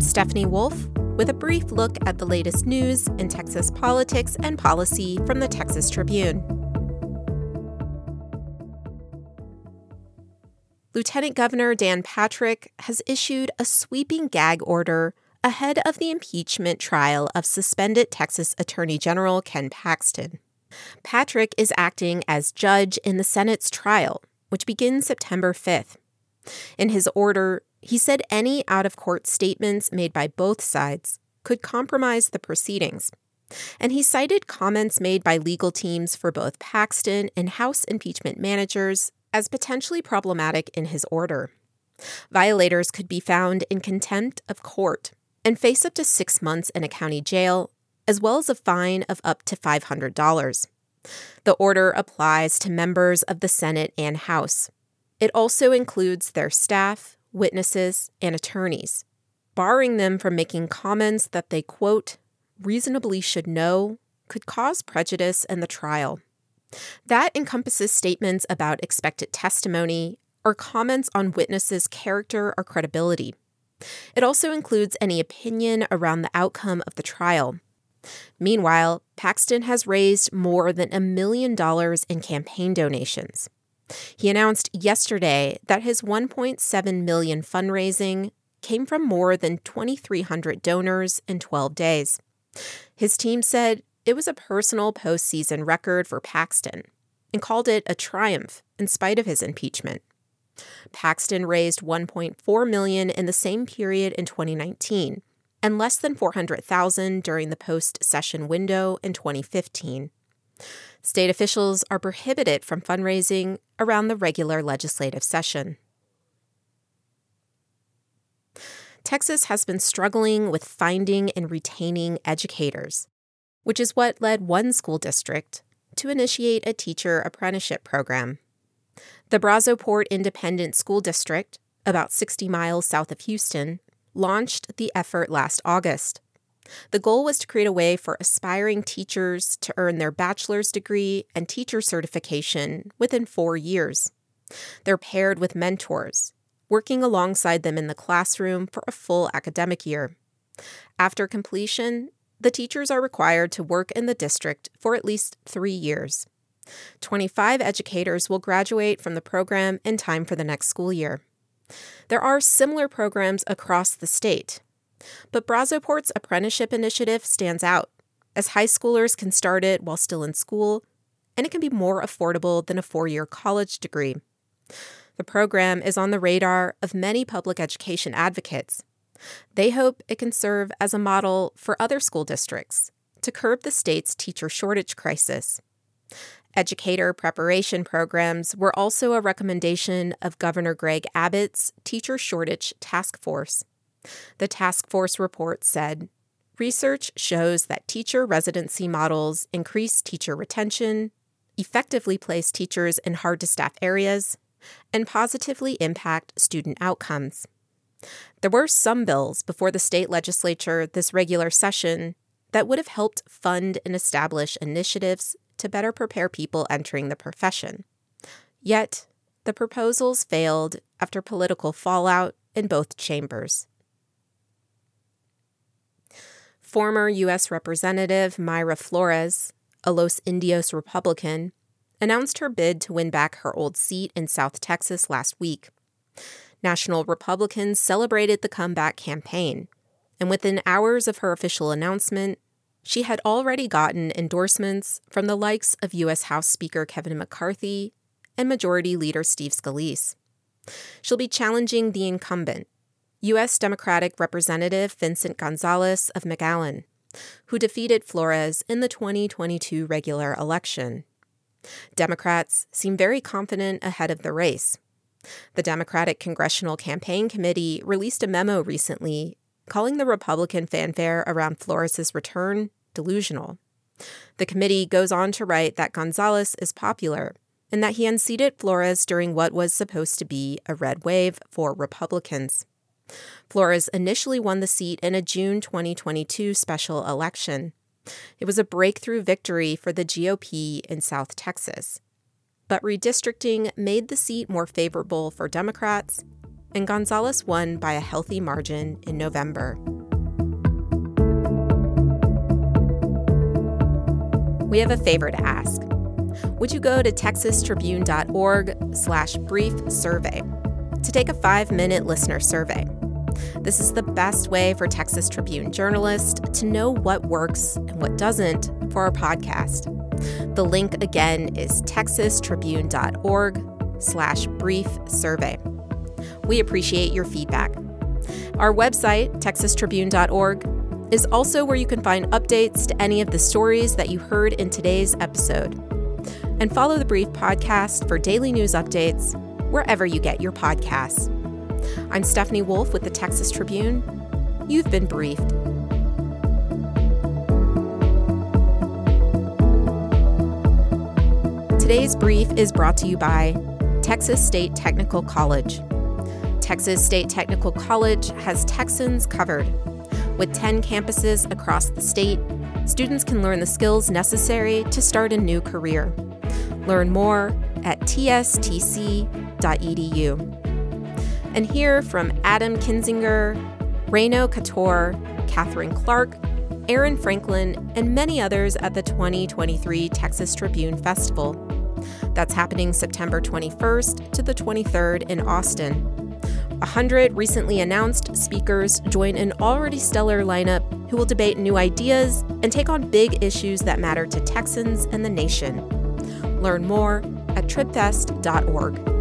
I'm Stephanie Wolf with a brief look at the latest news in Texas politics and policy from the Texas Tribune. Lieutenant Governor Dan Patrick has issued a sweeping gag order ahead of the impeachment trial of suspended Texas Attorney General Ken Paxton. Patrick is acting as judge in the Senate's trial, which begins September 5th. In his order, he said any out of court statements made by both sides could compromise the proceedings. And he cited comments made by legal teams for both Paxton and House impeachment managers as potentially problematic in his order. Violators could be found in contempt of court and face up to six months in a county jail, as well as a fine of up to $500. The order applies to members of the Senate and House. It also includes their staff, witnesses, and attorneys, barring them from making comments that they, quote, reasonably should know could cause prejudice in the trial. That encompasses statements about expected testimony or comments on witnesses' character or credibility. It also includes any opinion around the outcome of the trial. Meanwhile, Paxton has raised more than a million dollars in campaign donations. He announced yesterday that his 1.7 million fundraising came from more than 2300 donors in 12 days. His team said it was a personal post-session record for Paxton and called it a triumph in spite of his impeachment. Paxton raised 1.4 million in the same period in 2019 and less than 400,000 during the post-session window in 2015. State officials are prohibited from fundraising around the regular legislative session. Texas has been struggling with finding and retaining educators, which is what led one school district to initiate a teacher apprenticeship program. The Brazoport Independent School District, about 60 miles south of Houston, launched the effort last August. The goal was to create a way for aspiring teachers to earn their bachelor's degree and teacher certification within four years. They're paired with mentors, working alongside them in the classroom for a full academic year. After completion, the teachers are required to work in the district for at least three years. 25 educators will graduate from the program in time for the next school year. There are similar programs across the state, but Brazoport's apprenticeship initiative stands out, as high schoolers can start it while still in school, and it can be more affordable than a four year college degree. The program is on the radar of many public education advocates. They hope it can serve as a model for other school districts to curb the state's teacher shortage crisis. Educator preparation programs were also a recommendation of Governor Greg Abbott's Teacher Shortage Task Force. The task force report said research shows that teacher residency models increase teacher retention, effectively place teachers in hard to staff areas, and positively impact student outcomes. There were some bills before the state legislature this regular session that would have helped fund and establish initiatives to better prepare people entering the profession. Yet, the proposals failed after political fallout in both chambers. Former U.S. Representative Mayra Flores, a Los Indios Republican, announced her bid to win back her old seat in South Texas last week. National Republicans celebrated the comeback campaign, and within hours of her official announcement, she had already gotten endorsements from the likes of U.S. House Speaker Kevin McCarthy and Majority Leader Steve Scalise. She'll be challenging the incumbent, U.S. Democratic Representative Vincent Gonzalez of McAllen, who defeated Flores in the 2022 regular election. Democrats seem very confident ahead of the race. The Democratic Congressional Campaign Committee released a memo recently calling the Republican fanfare around Flores' return delusional. The committee goes on to write that Gonzalez is popular and that he unseated Flores during what was supposed to be a red wave for Republicans. Flores initially won the seat in a June 2022 special election. It was a breakthrough victory for the GOP in South Texas. But redistricting made the seat more favorable for Democrats, and Gonzalez won by a healthy margin in November. We have a favor to ask. Would you go to texastribune.org slash brief survey to take a five-minute listener survey? This is the best way for Texas Tribune journalists to know what works and what doesn't for our podcast. The link again is texastribune.org slash brief survey. We appreciate your feedback. Our website, texastribune.org, is also where you can find updates to any of the stories that you heard in today's episode. And follow the Brief podcast for daily news updates wherever you get your podcasts. I'm Stephanie Wolf with the Texas Tribune. You've been briefed. Today's brief is brought to you by Texas State Technical College. Texas State Technical College has Texans covered. With 10 campuses across the state, students can learn the skills necessary to start a new career. Learn more at tstc.edu. And hear from Adam Kinzinger, Reno Couture, Catherine Clark, Aaron Franklin, and many others at the 2023 Texas Tribune Festival. That's happening September 21st to the 23rd in Austin. 100 recently announced speakers join an already stellar lineup who will debate new ideas and take on big issues that matter to Texans and the nation. Learn more at tribfest.org.